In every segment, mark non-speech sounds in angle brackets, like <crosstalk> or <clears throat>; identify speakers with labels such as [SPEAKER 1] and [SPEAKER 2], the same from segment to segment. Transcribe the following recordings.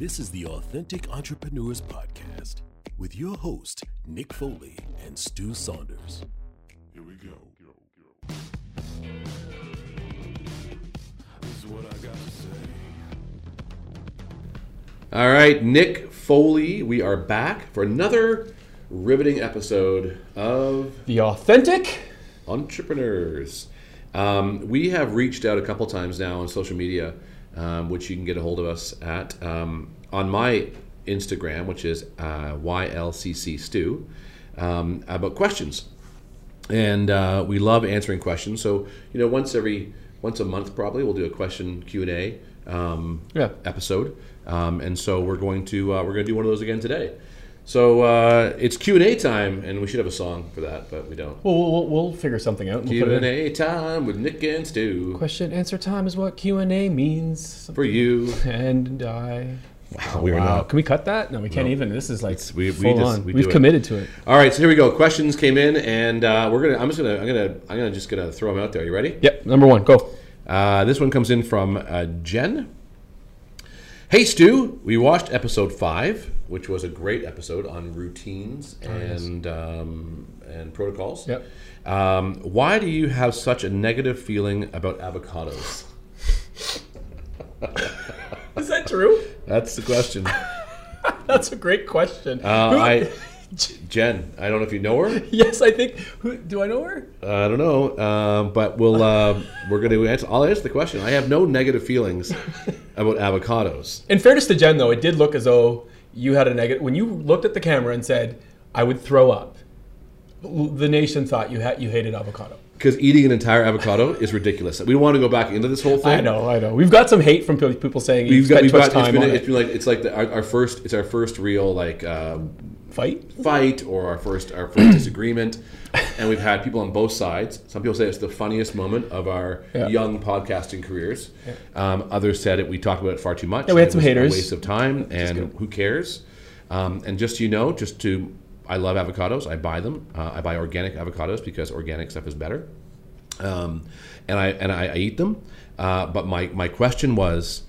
[SPEAKER 1] This is the Authentic Entrepreneurs Podcast with your host, Nick Foley and Stu Saunders.
[SPEAKER 2] Here we go. This is what I got to say.
[SPEAKER 3] All right, Nick Foley, we are back for another riveting episode of
[SPEAKER 4] The authentic.
[SPEAKER 3] Entrepreneurs. Um, we have reached out a couple times now on social media, um, which you can get a hold of us at um, on my Instagram, which is uh, YLCC Stu, um, about questions. And uh, we love answering questions. So you know, once every once a month, probably we'll do a question Q and A um,
[SPEAKER 4] Yeah.
[SPEAKER 3] episode. Um, and so we're going to uh, we're going to do one of those again today. So uh, it's Q and A time, and we should have a song for that, but we don't.
[SPEAKER 4] Well, we'll, we'll, we'll figure something out. We'll
[SPEAKER 3] Q
[SPEAKER 4] put it
[SPEAKER 3] and
[SPEAKER 4] in.
[SPEAKER 3] A time with Nick and Stu
[SPEAKER 4] Question answer time is what Q and A means.
[SPEAKER 3] for you. <laughs>
[SPEAKER 4] And I.
[SPEAKER 3] Wow, we
[SPEAKER 4] Wow. Can we cut that? No, we can't
[SPEAKER 3] No.
[SPEAKER 4] even. This is like
[SPEAKER 3] It's- we- we
[SPEAKER 4] full
[SPEAKER 3] just-
[SPEAKER 4] on.
[SPEAKER 3] we
[SPEAKER 4] We've
[SPEAKER 3] do it.
[SPEAKER 4] committed to it.
[SPEAKER 3] All right, so here we go. Questions came in, and uh, we're gonna. I'm just gonna. I'm gonna. I'm gonna just gonna throw them out there. You ready?
[SPEAKER 4] Yep. Number one. Go.
[SPEAKER 3] Uh, this one comes in from uh, Jen. Hey Stu, we watched episode five, which was a great episode on routines and um, and protocols.
[SPEAKER 4] Yep.
[SPEAKER 3] Um, why do you have such a negative feeling about avocados?
[SPEAKER 4] Is that true?
[SPEAKER 3] That's the question. <laughs>
[SPEAKER 4] That's a great question.
[SPEAKER 3] Uh, I, <laughs> Jen, I don't know if you know her. <laughs>
[SPEAKER 4] yes, I think. Who, do I know her?
[SPEAKER 3] I don't know, um, but we'll uh, we're going to answer. I'll answer the question. I have no negative feelings <laughs> about avocados.
[SPEAKER 4] In fairness to Jen, though, it did look as though you had a negative. When you looked at the camera and said, "I would throw up," the nation thought you had you hated avocado.
[SPEAKER 3] Because eating an entire avocado <laughs> is ridiculous. We don't want to go back into this whole thing.
[SPEAKER 4] I know, I know. We've got some hate from people saying
[SPEAKER 3] We've got, we've
[SPEAKER 4] too much
[SPEAKER 3] got it's
[SPEAKER 4] time
[SPEAKER 3] been,
[SPEAKER 4] on
[SPEAKER 3] it's
[SPEAKER 4] it.
[SPEAKER 3] been like it's like the, our, our first it's our first real like uh,
[SPEAKER 4] Fight.
[SPEAKER 3] fight or our first our first <clears throat> disagreement, and we've had people on both sides. Some people say it's the funniest moment of our
[SPEAKER 4] Yeah.
[SPEAKER 3] young podcasting careers. Um, others said it we talked about it far too much.
[SPEAKER 4] Yeah, we had
[SPEAKER 3] It
[SPEAKER 4] some
[SPEAKER 3] was
[SPEAKER 4] haters.
[SPEAKER 3] A waste of time, and who cares? Um, and just so you know, just to I love avocados. I buy them. Uh, I buy organic avocados because organic stuff is better. Um, and I and I, I eat them. Uh, but my my question was,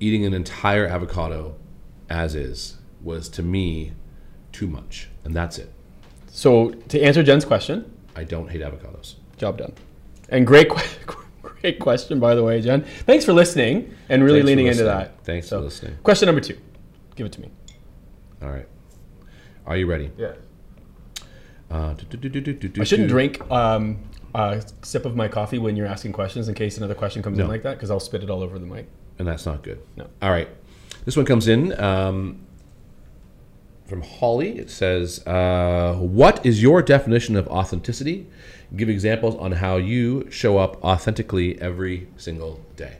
[SPEAKER 3] eating an entire avocado, as is, was to me too much, and that's it.
[SPEAKER 4] So to answer Jen's question,
[SPEAKER 3] I don't hate avocados.
[SPEAKER 4] job done. And great, <laughs> great question by the way, Jen. Thanks for listening and really
[SPEAKER 3] Thanks
[SPEAKER 4] leaning into that.
[SPEAKER 3] Thanks
[SPEAKER 4] So,
[SPEAKER 3] for listening.
[SPEAKER 4] Question number two. Give it to me.
[SPEAKER 3] All right, are you ready?
[SPEAKER 4] Yeah.
[SPEAKER 3] Uh, do- do- do-
[SPEAKER 4] I shouldn't drink um, a sip of my coffee when you're asking questions in case another question comes in like that because I'll spit it all over the mic.
[SPEAKER 3] and that's not good.
[SPEAKER 4] No.
[SPEAKER 3] All right, this one comes in um, from Holly. It says, uh, "What is your definition of authenticity? Give examples on how you show up authentically every single day."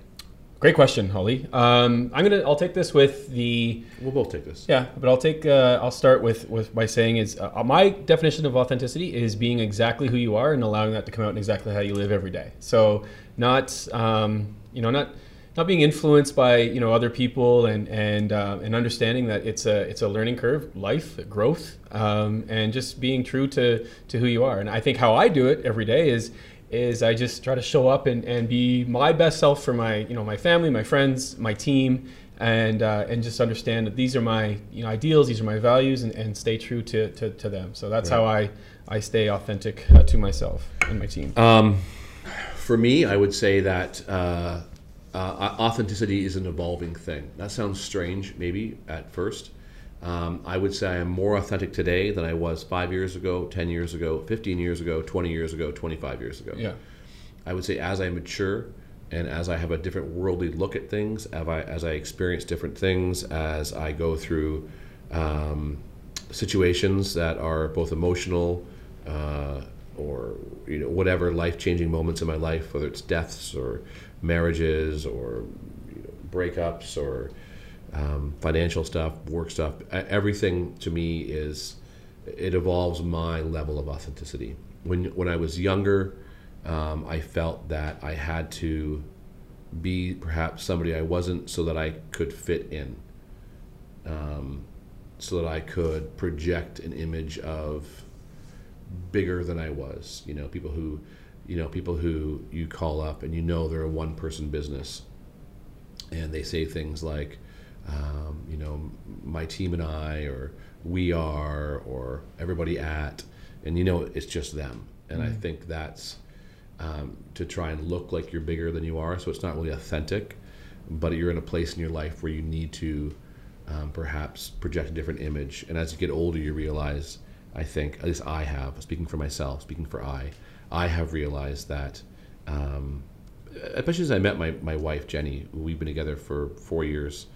[SPEAKER 4] Great question, Holly. Um, I'm gonna. I'll take this with the
[SPEAKER 3] We'll both take this.
[SPEAKER 4] Yeah, but I'll take. Uh, I'll start with with by saying is uh, my definition of authenticity is being exactly who you are and allowing that to come out in exactly how you live every day. So not um, you know not not being influenced by you know other people and and uh, and understanding that it's a it's a learning curve, life growth, um, and just being true to to who you are. And I think how I do it every day is is I just try to show up and, and be my best self for my you know my family, my friends, my team, and uh, and just understand that these are my you know ideals, these are my values, and, and stay true to, to, to them. So that's how I I stay authentic uh, to myself and my team.
[SPEAKER 3] Um, for me, I would say that uh, authenticity is an evolving thing. That sounds strange, maybe at first. Um, I would say I am more authentic today than I was five years ago, 10 years ago, 15 years ago, 20 years ago, 25 years ago.
[SPEAKER 4] yeah,
[SPEAKER 3] I would say as I mature and as I have a different worldly look at things, as I, as I experience different things, as I go through um, situations that are both emotional uh, or you know whatever life-changing moments in my life, whether it's deaths or marriages or you know, breakups or um, financial stuff, work stuff, everything to me is it evolves my level of authenticity. When when I was younger, um, I felt that I had to be perhaps somebody I wasn't so that I could fit in, um, so that I could project an image of bigger than I was. You know, people who, you know, people who you call up and you know they're a one person business, and they say things like, um, you know, my team and I, or we are, or everybody at, and you know, it's just them. And I think that's um, to try and look like you're bigger than you are. So it's not really authentic, but you're in a place in your life where you need to um, perhaps project a different image. And as you get older, you realize, I think, at least I have, speaking for myself, speaking for I, I have realized that, um, especially as I met my, my wife, Jenny, we've been together for four years.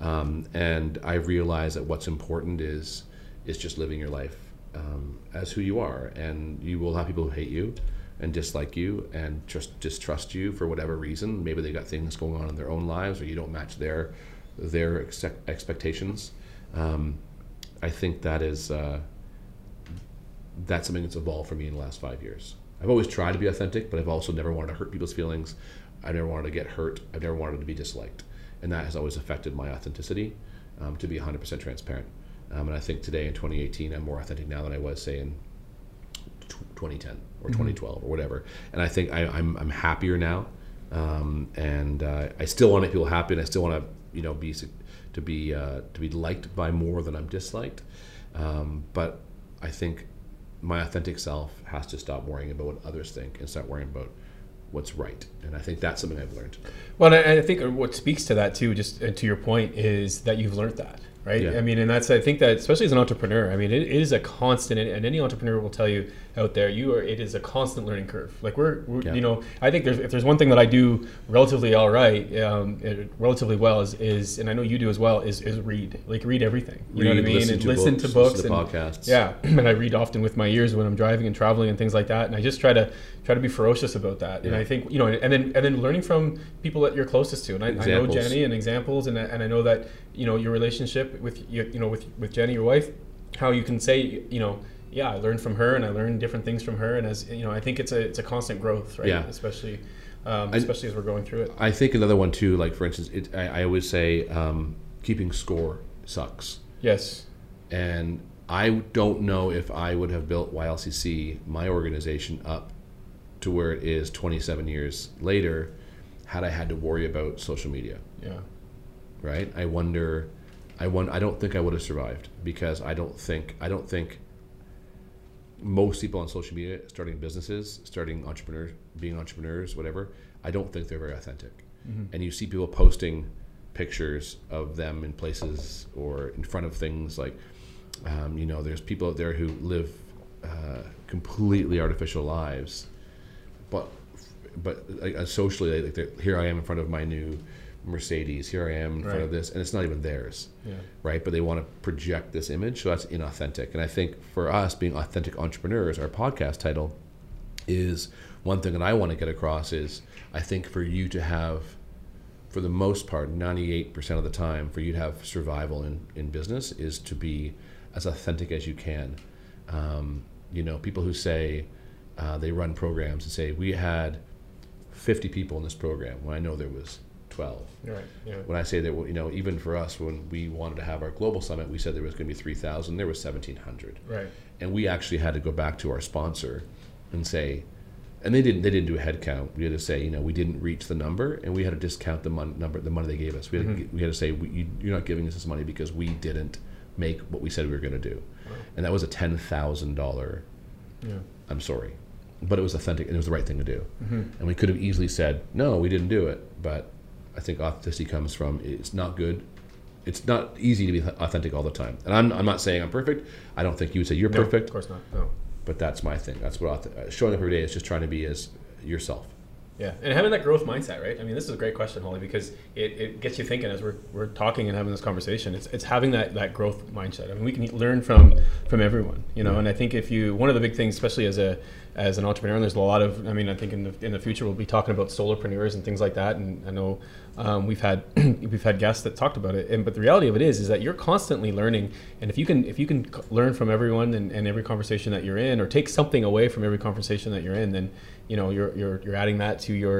[SPEAKER 3] Um, and I've realized that what's important is is just living your life um, as who you are, and you will have people who hate you and dislike you and just distrust you for whatever reason. Maybe they got things going on in their own lives, or you don't match their their ex- expectations. Um, I think that is uh, that's something that's evolved for me in the last five years. I've always tried to be authentic, but I've also never wanted to hurt people's feelings. I never wanted to get hurt. I've never wanted to be disliked, and that has always affected my authenticity. Um, to be 100% transparent, um, and I think today in 2018, I'm more authentic now than I was, say, in tw 2010 or 2012 or whatever. And I think I, I'm I'm happier now, um, and uh, I still want to make people happy, and I still want to you know be to be uh, to be liked by more than I'm disliked. Um, but I think my authentic self has to stop worrying about what others think and start worrying about what's right. And I think that's something I've learned.
[SPEAKER 4] Well, and I think what speaks to that too, just uh, to your point, is that you've learned that, right?
[SPEAKER 3] Yeah.
[SPEAKER 4] I mean, and that's I think that especially as an entrepreneur, I mean, it, it is a constant, and- any entrepreneur will tell you out there, you are it is a constant learning curve. Like we're, we're
[SPEAKER 3] Yeah.
[SPEAKER 4] you know, I think there's if there's one thing that I do relatively all right, um, uh, relatively well is is, and I know you do as well, is is read, like read everything. You know what I
[SPEAKER 3] Read,
[SPEAKER 4] mean?
[SPEAKER 3] listen
[SPEAKER 4] and
[SPEAKER 3] to
[SPEAKER 4] listen
[SPEAKER 3] books,
[SPEAKER 4] to books,
[SPEAKER 3] listen to
[SPEAKER 4] and,
[SPEAKER 3] podcasts.
[SPEAKER 4] Yeah, <clears throat> and I read often with my ears when I'm driving and traveling and things like that. And I just try to try to be ferocious about that.
[SPEAKER 3] Yeah.
[SPEAKER 4] And I think you know, and then and then learning from people that you're closest to. And I, I know Jenny and examples, and I, and I know that you know your relationship with you, you know with with Jenny, your wife, how you can say you know. Yeah, I learned from her, and I learned different things from her, and as you know, I think it's a it's a constant growth, right?
[SPEAKER 3] Yeah.
[SPEAKER 4] Especially, um,
[SPEAKER 3] I-
[SPEAKER 4] especially as we're going through it.
[SPEAKER 3] I think another one too, like for instance, it, I, I always say um, keeping score sucks.
[SPEAKER 4] Yes.
[SPEAKER 3] And I don't know if I would have built YLCC, my organization, up to where it is 27 years later had I had to worry about social media,
[SPEAKER 4] Yeah.
[SPEAKER 3] Right? I wonder, I won, I don't think I would have survived because I don't think, I don't think most people on social media starting businesses, starting entrepreneurs, being entrepreneurs, whatever, I don't think they're very authentic. And you see people posting pictures of them in places or in front of things like, um, you know, there's people out there who live uh, completely artificial lives, but but uh, socially, like here I am in front of my new Mercedes. Here I am in front of this, and it's not even theirs
[SPEAKER 4] Yeah.
[SPEAKER 3] right? But they want to project this image, so that's inauthentic. And I think for us, being authentic entrepreneurs, our podcast title is one thing that I want to get across is I think for you to have, for the most part, ninety eight percent of the time, for you to have survival in in business is to be as authentic as you can. Um, you know, people who say uh, they run programs and say we had fifty people in this program when I know there was twelve
[SPEAKER 4] right. Yeah.
[SPEAKER 3] when I say that, you know, even for us, when we wanted to have our global summit, we said there was going to be 3,000. There was 1,700,
[SPEAKER 4] Right.
[SPEAKER 3] and we actually had to go back to our sponsor and say, and they didn't they didn't do a head count. We had to say, you know, we didn't reach the number, and we had to discount the mon- number the money they gave us. We had, to, mm-hmm. we had to say, we, you, you're not giving us this money because we didn't make what we said we were going to do, and that was a ten thousand dollar.
[SPEAKER 4] Yeah.
[SPEAKER 3] I'm sorry, but it was authentic and it was the right thing to do. Mm-hmm. And we could have easily said, no, we didn't do it. But I think authenticity comes from it's not good. It's not easy to be authentic all the time. And I'm, I'm not saying I'm perfect. I don't think you would say you're
[SPEAKER 4] No,
[SPEAKER 3] perfect,
[SPEAKER 4] Of course not. No.
[SPEAKER 3] but that's my thing. That's what uh, showing up every day is just trying to be as yourself.
[SPEAKER 4] Yeah, and having that growth mindset, right? I mean, this is a great question, Holly, because it, it gets you thinking as we're, we're talking and having this conversation. It's, it's having that, that growth mindset. I mean, we can learn from from everyone, you know. And I think if you one of the big things, especially as a as an entrepreneur, and there's a lot of, I mean, I think in the in the future we'll be talking about solopreneurs and things like that. And I know um, we've had <clears throat> we've had guests that talked about it. And but the reality of it is, is that you're constantly learning. And if you can if you can learn from everyone and, and every conversation that you're in, or take something away from every conversation that you're in, then you know you're you're, you're adding that to your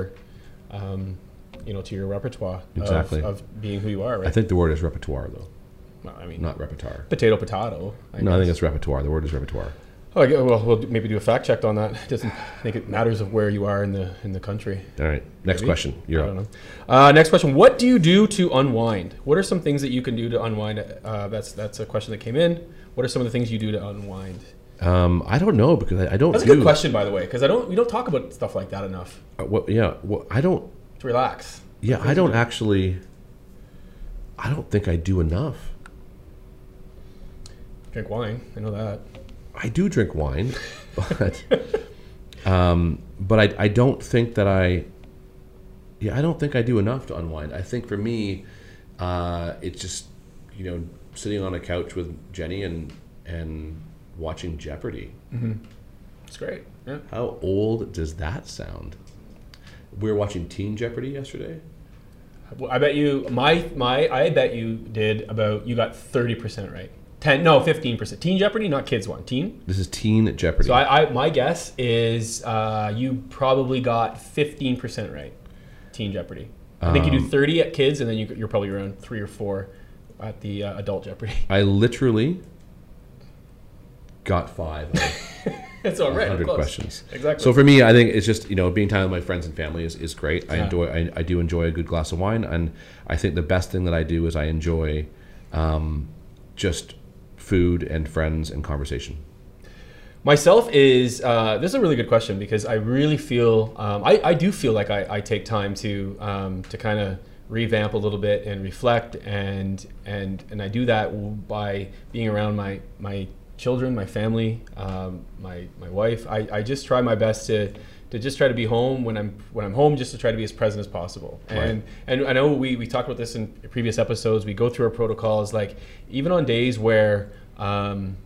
[SPEAKER 4] um, you know to your repertoire
[SPEAKER 3] Exactly.
[SPEAKER 4] of, of being who you are right
[SPEAKER 3] I think the word is repertoire, though,
[SPEAKER 4] Well, I mean
[SPEAKER 3] not repertoire.
[SPEAKER 4] potato potato
[SPEAKER 3] no, I think it's repertoire. The word is repertoire.
[SPEAKER 4] Oh, I get- well, we'll maybe do a fact check on that. It <laughs> doesn't think it matters of where you are in the in the country.
[SPEAKER 3] All right. Next
[SPEAKER 4] Maybe.
[SPEAKER 3] question. You're
[SPEAKER 4] I
[SPEAKER 3] up.
[SPEAKER 4] Uh, next question: What do you do to unwind? What are some things that you can do to unwind? Uh, that's that's a question that came in. What are some of the things you do to unwind?
[SPEAKER 3] Um, I don't know because I, I don't
[SPEAKER 4] That's a good question, by the way, because I don't we don't talk about stuff like that enough.
[SPEAKER 3] Uh, what, yeah. What, I don't.
[SPEAKER 4] To relax.
[SPEAKER 3] Yeah. I don't actually. I don't think I do enough.
[SPEAKER 4] Drink wine. I know that.
[SPEAKER 3] I do drink wine, <laughs> but um, but I, I don't think that I yeah I don't think I do enough to unwind. I think for me, uh, it's just you know sitting on a couch with Jenny and and watching Jeopardy.
[SPEAKER 4] It's great. Yeah.
[SPEAKER 3] How old does that sound? We were watching Teen Jeopardy yesterday.
[SPEAKER 4] Well, I bet you my my I bet you did about you got thirty percent right. Ten no fifteen percent. Teen Jeopardy, not kids one. Teen.
[SPEAKER 3] This is Teen Jeopardy.
[SPEAKER 4] So I, I my guess is uh, you probably got fifteen percent right. Teen Jeopardy. I think you
[SPEAKER 3] Um,
[SPEAKER 4] do thirty at kids, and then you, you're probably around three or four at the uh, adult Jeopardy.
[SPEAKER 3] I literally got five. <laughs>
[SPEAKER 4] It's all right.
[SPEAKER 3] 100 questions.
[SPEAKER 4] Exactly.
[SPEAKER 3] So for me, I think it's just you know being time with my friends and family is, is great. I enjoy I, I do enjoy a good glass of wine, and I think the best thing that I do is I enjoy um, just food and friends and conversation.
[SPEAKER 4] Myself is uh, this is a really good question because I really feel um, I, I do feel like I, I take time to um, to kind of revamp a little bit and reflect and and and I do that by being around my my children, my family, um, my my wife. I, I just try my best to to just try to be home when I'm when I'm home, just to try to be as present as possible. And and I know we we talked about this in previous episodes. We go through our protocols, like even on days where. Um,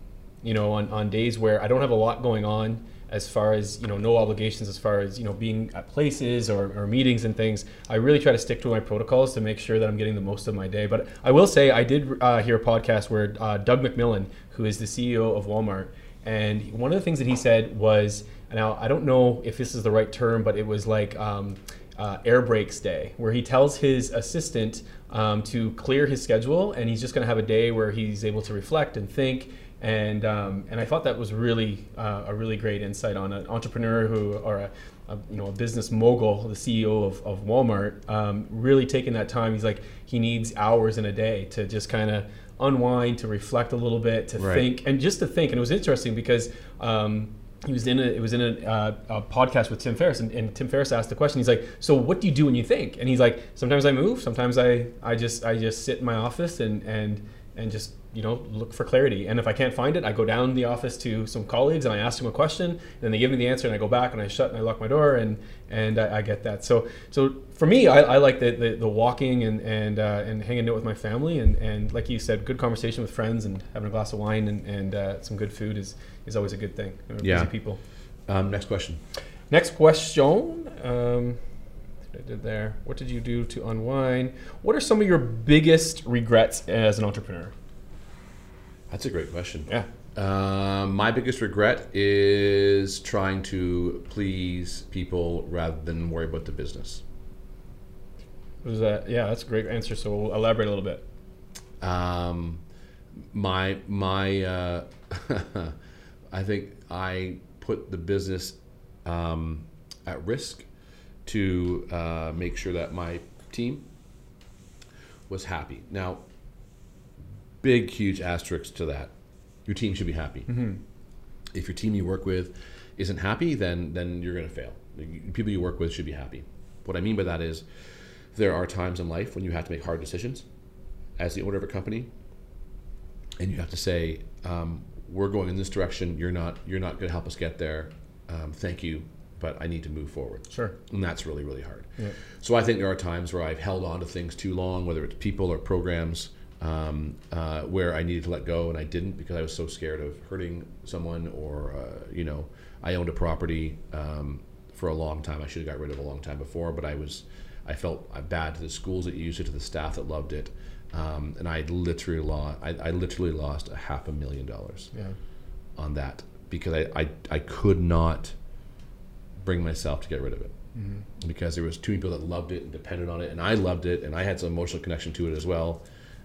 [SPEAKER 4] you know, on, on days where I don't have a lot going on as far as, you know, no obligations as far as, you know, being at places or, or meetings and things, I really try to stick to my protocols to make sure that I'm getting the most of my day. But I will say I did uh, hear a podcast where uh, Doug McMillon, who is the CEO of Walmart, and one of the things that he said was, now I don't know if this is the right term, but it was like um, uh, air brakes day, where he tells his assistant um, to clear his schedule, and he's just going to have a day where he's able to reflect and think. And um, and I thought that was really uh, a really great insight on an entrepreneur who or a, a you know a business mogul, the CEO of, of Walmart, um, really taking that time. He's like he needs hours in a day to just kind of unwind, to reflect a little bit, to
[SPEAKER 3] Right.
[SPEAKER 4] think, and just to think. And it was interesting because. Um, he was in a it was in a, uh, a podcast with Tim Ferriss, and, and Tim Ferriss asked the question. He's like, "So what do you do when you think?" And he's like, "Sometimes I move. Sometimes I I just I just sit in my office and and and just you know look for clarity. And if I can't find it, I go down the office to some colleagues and I ask them a question, and then they give me the answer, and I go back and I shut and I lock my door, and and I, I get that. So so for me, I, I like the, the, the walking and and uh, and hanging out with my family, and and like you said, good conversation with friends and having a glass of wine and and uh, some good food is is always a good thing.
[SPEAKER 3] Yeah.
[SPEAKER 4] busy people.
[SPEAKER 3] Um, next question.
[SPEAKER 4] Next question. Um, I did there. What did you do to unwind? What are some of your biggest regrets as an entrepreneur?
[SPEAKER 3] That's a great question.
[SPEAKER 4] Yeah.
[SPEAKER 3] Um, my biggest regret is trying to please people rather than worry about the business.
[SPEAKER 4] What is that? Yeah, that's a great answer. So we'll elaborate a little bit.
[SPEAKER 3] Um, my my uh, <laughs> I think I put the business um, at risk to uh, make sure that my team was happy. Now, big huge asterisk to that. Your team should be happy. If your team you work with isn't happy, then then you're going to fail. The people you work with should be happy. What I mean by that is, there are times in life when you have to make hard decisions as the owner of a company, and you have to say, um, "We're going in this direction. You're not. You're not going to help us get there. Um, thank you, but I need to move forward."
[SPEAKER 4] Sure.
[SPEAKER 3] and that's really really hard.
[SPEAKER 4] Yeah.
[SPEAKER 3] So I think there are times where I've held on to things too long, whether it's people or programs, um, uh, where I needed to let go and I didn't because I was so scared of hurting someone or uh, you know I owned a property um, for a long time. I should have got rid of a long time before, but I was I felt bad to the schools that used it, to the staff that loved it, um, and I literally lost I, I literally lost a half a million dollars
[SPEAKER 4] Yeah.
[SPEAKER 3] on that because I, I, I could not bring myself to get rid of it because there was two people that loved it and depended on it and I loved it and I had some emotional connection to it as well.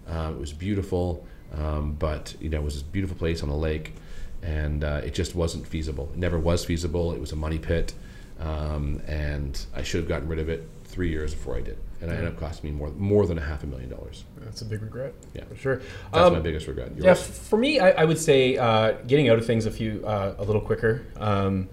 [SPEAKER 3] Um, it was beautiful, um, but you know it was this beautiful place on a lake, and uh, it just wasn't feasible. It never was feasible. It was a money pit, um, and I should have gotten rid of it three years before I did, and it ended up costing me more more than a half a million dollars.
[SPEAKER 4] That's a big regret.
[SPEAKER 3] Yeah.
[SPEAKER 4] for sure.
[SPEAKER 3] That's
[SPEAKER 4] Um,
[SPEAKER 3] my biggest regret.
[SPEAKER 4] Yeah,
[SPEAKER 3] Yours?
[SPEAKER 4] f- for me, I, I would say uh, getting out of things a few uh, a little quicker. Um,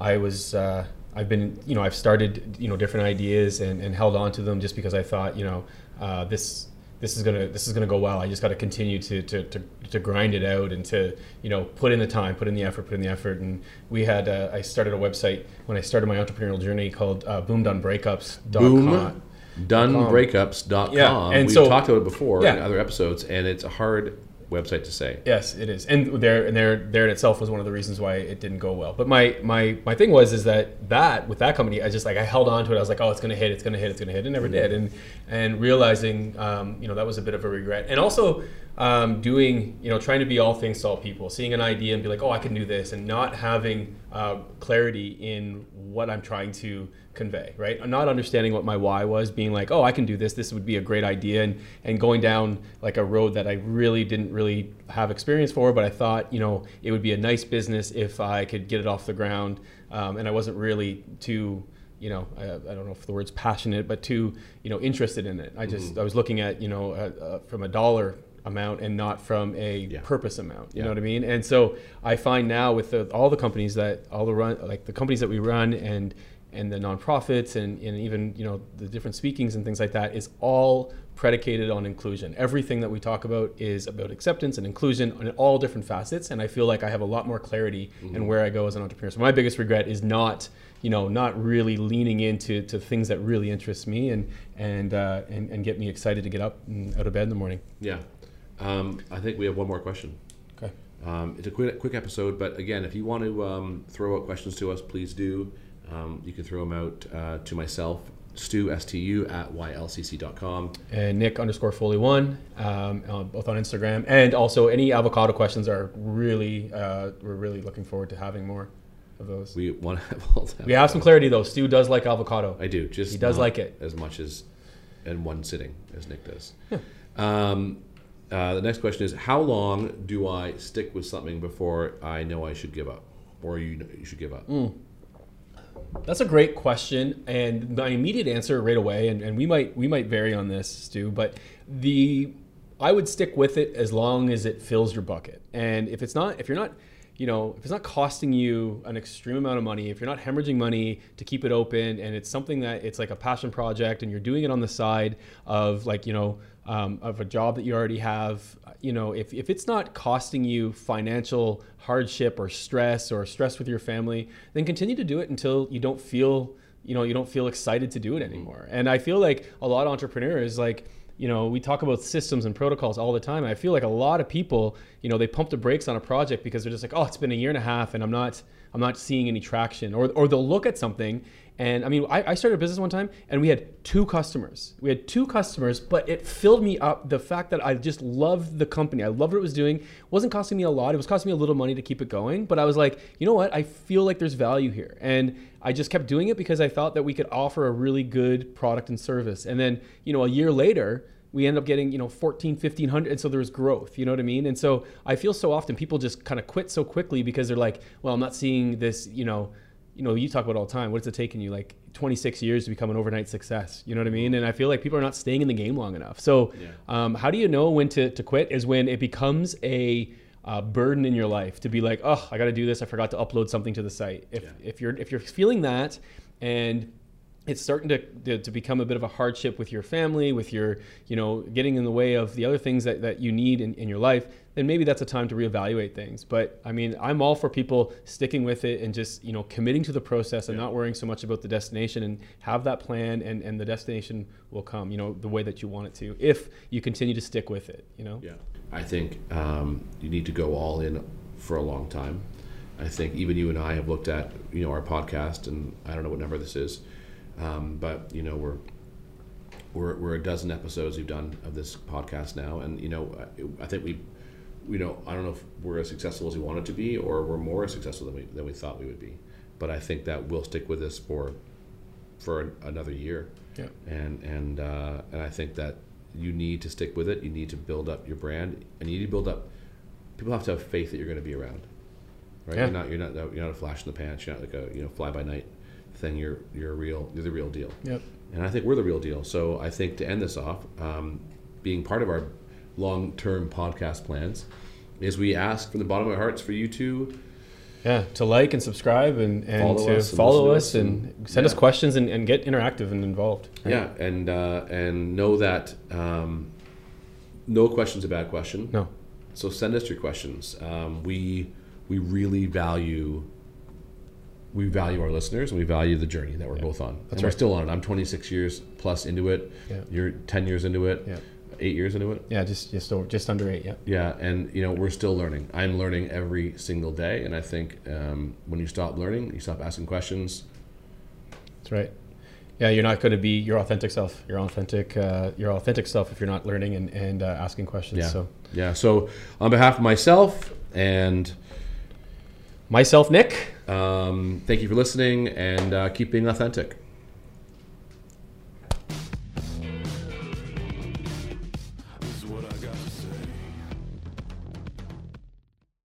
[SPEAKER 4] I was uh, I've been you know I've started you know different ideas and, and held on to them just because I thought you know uh, this this is gonna this is gonna go well. I just got to continue to, to, to, to grind it out and to you know put in the time, put in the effort, put in the effort. And we had uh, I started a website when I started my entrepreneurial journey called uh, BoomDoneBreakups.com.
[SPEAKER 3] Boom. Donebreakups.com.
[SPEAKER 4] Yeah, and
[SPEAKER 3] We've
[SPEAKER 4] so-
[SPEAKER 3] talked about it before in other episodes, and it's a hard website to say.
[SPEAKER 4] Yes, it is, and there and there there in itself was one of the reasons why it didn't go well. But my my my thing was is that that with that company, I just like I held on to it. I was like, oh, it's gonna hit, it's gonna hit, it's gonna hit. It never did, and and realizing, um, you know, that was a bit of a regret. And also um, doing, you know, trying to be all things to all people, seeing an idea and be like, oh, I can do this, and not having uh, clarity in what I'm trying to convey, right? Not understanding what my why was, being like, oh, I can do this. This would be a great idea, and and going down like a road that I really didn't really have experience for, but I thought, you know, it would be a nice business if I could get it off the ground, um, and I wasn't really too. You know, I, I don't know if the word's passionate, but too, you know, interested in it. I just, I was looking at, you know, uh, uh, from a dollar amount and not from a
[SPEAKER 3] Yeah.
[SPEAKER 4] purpose amount. You know what I mean? And so I find now with the, all the companies that all the run like the companies that we run and and the nonprofits and, and even you know the different speakings and things like that is all predicated on inclusion. Everything that we talk about is about acceptance and inclusion in all different facets. And I feel like I have a lot more clarity in where I go as an entrepreneur. So my biggest regret is not you know not really leaning into to things that really interest me and and uh, and, and get me excited to get up and out of bed in the morning.
[SPEAKER 3] Yeah. Um, I think we have one more question.
[SPEAKER 4] Okay.
[SPEAKER 3] Um, it's a quick, quick episode, but again, if you want to um, throw out questions to us, please do. Um, you can throw them out uh, to myself, Stu, S-T-U, at ylcc.com.
[SPEAKER 4] and Nick underscore Foley one, um, uh, both on Instagram, and also any avocado questions are really uh, we're really looking forward to having more of those. We,
[SPEAKER 3] We want to have <laughs> all that.
[SPEAKER 4] have some clarity though. Stu does like avocado.
[SPEAKER 3] I do. Just
[SPEAKER 4] He does like it.
[SPEAKER 3] as much as in one sitting as Nick does. Um, uh, the next question is: How long do I stick with something before I know I should give up, or you you should give up?
[SPEAKER 4] Mm. That's a great question, and my immediate answer right away, and, and we might we might vary on this, Stu, but the I would stick with it as long as it fills your bucket, and if it's not, if you're not, you know, if it's not costing you an extreme amount of money, if you're not hemorrhaging money to keep it open, and it's something that it's like a passion project, and you're doing it on the side of like you know um, of a job that you already have, you know, if, if it's not costing you financial hardship or stress or stress with your family, then continue to do it until you don't feel, you know, you don't feel excited to do it anymore. And I feel like a lot of entrepreneurs, like, you know, we talk about systems and protocols all the time. I feel like a lot of people, you know, they pump the brakes on a project because they're just like, oh, it's been a year and a half and I'm not, I'm not seeing any traction. Or, or they'll look at something and I mean, I, I started a business one time and we had two customers. We had two customers, but it filled me up. The fact that I just loved the company, I loved what it was doing. It wasn't costing me a lot. It was costing me a little money to keep it going. But I was like, you know what? I feel like there's value here. And I just kept doing it because I thought that we could offer a really good product and service. And then, you know, a year later, we end up getting you know 14 1500 and so there was growth you know what i mean and so i feel so often people just kind of quit so quickly because they're like well i'm not seeing this you know you know you talk about all the time what's it taking you like 26 years to become an overnight success? You know what i mean? And i feel like people are not staying in the game long enough. So
[SPEAKER 3] Yeah.
[SPEAKER 4] um, how do you know when to, to quit is when it becomes a uh, burden in your life to be like oh i got to do this. I forgot to upload something to the site. If,
[SPEAKER 3] Yeah.
[SPEAKER 4] if you're if you're feeling that and it's starting to, to, to become a bit of a hardship with your family, with your, you know, getting in the way of the other things that, that you need in, in your life, then maybe that's a time to reevaluate things. But I mean, I'm all for people sticking with it and just, you know, committing to the process and not worrying so much about the destination and have that plan and, and the destination will come, you know, the way that you want it to, if you continue to stick with it, you know?
[SPEAKER 3] Yeah, I think um, you need to go all in for a long time. I think even you and I have looked at you know our podcast, and I don't know what number this is, um, but you know we're we're we're a dozen episodes we've done of this podcast now, and you know I, I think we. You know, I don't know if we're as successful as we wanted to be, or we're more successful than we than we thought we would be. But I think that we'll stick with this for for another year
[SPEAKER 4] Yeah.
[SPEAKER 3] and and uh, and I think that you need to stick with it. You need to build up your brand, and you need to build up. People have to have faith that you're going to be around. right?
[SPEAKER 4] Yeah.
[SPEAKER 3] You're not you're not you're not a flash in the pants. You're not like a you know fly by night thing. You're you're a real you're the real deal.
[SPEAKER 4] Yep.
[SPEAKER 3] And I think we're the real deal. So I think to end this off, um, being part of our long term podcast plans, is we ask from the bottom of our hearts for you to
[SPEAKER 4] Yeah, to like and subscribe and, and
[SPEAKER 3] Follow
[SPEAKER 4] to
[SPEAKER 3] us
[SPEAKER 4] follow
[SPEAKER 3] to
[SPEAKER 4] us and,
[SPEAKER 3] and-
[SPEAKER 4] send us questions and, and get interactive and involved. right?
[SPEAKER 3] yeah, and uh, and know that um, no question's a bad question.
[SPEAKER 4] No.
[SPEAKER 3] So send us your questions. Um, we we really value we value our listeners and we value the journey that we're both on. and we're still on it. I'm 26 years plus into it.
[SPEAKER 4] Yeah.
[SPEAKER 3] You're 10 years into it.
[SPEAKER 4] Yeah.
[SPEAKER 3] Eight years into it.
[SPEAKER 4] Yeah, just just over, just under eight. Yeah.
[SPEAKER 3] Yeah, and you know we're still learning. I'm learning every single day, and I think um, when you stop learning, you stop asking questions.
[SPEAKER 4] That's right. Yeah, you're not going to be your authentic self. Your authentic, uh, your authentic self if you're not learning and, and uh, asking questions.
[SPEAKER 3] Yeah,
[SPEAKER 4] So,
[SPEAKER 3] yeah. So on behalf of myself and
[SPEAKER 4] myself, Nick.
[SPEAKER 3] um, thank you for listening, and uh, keep being authentic.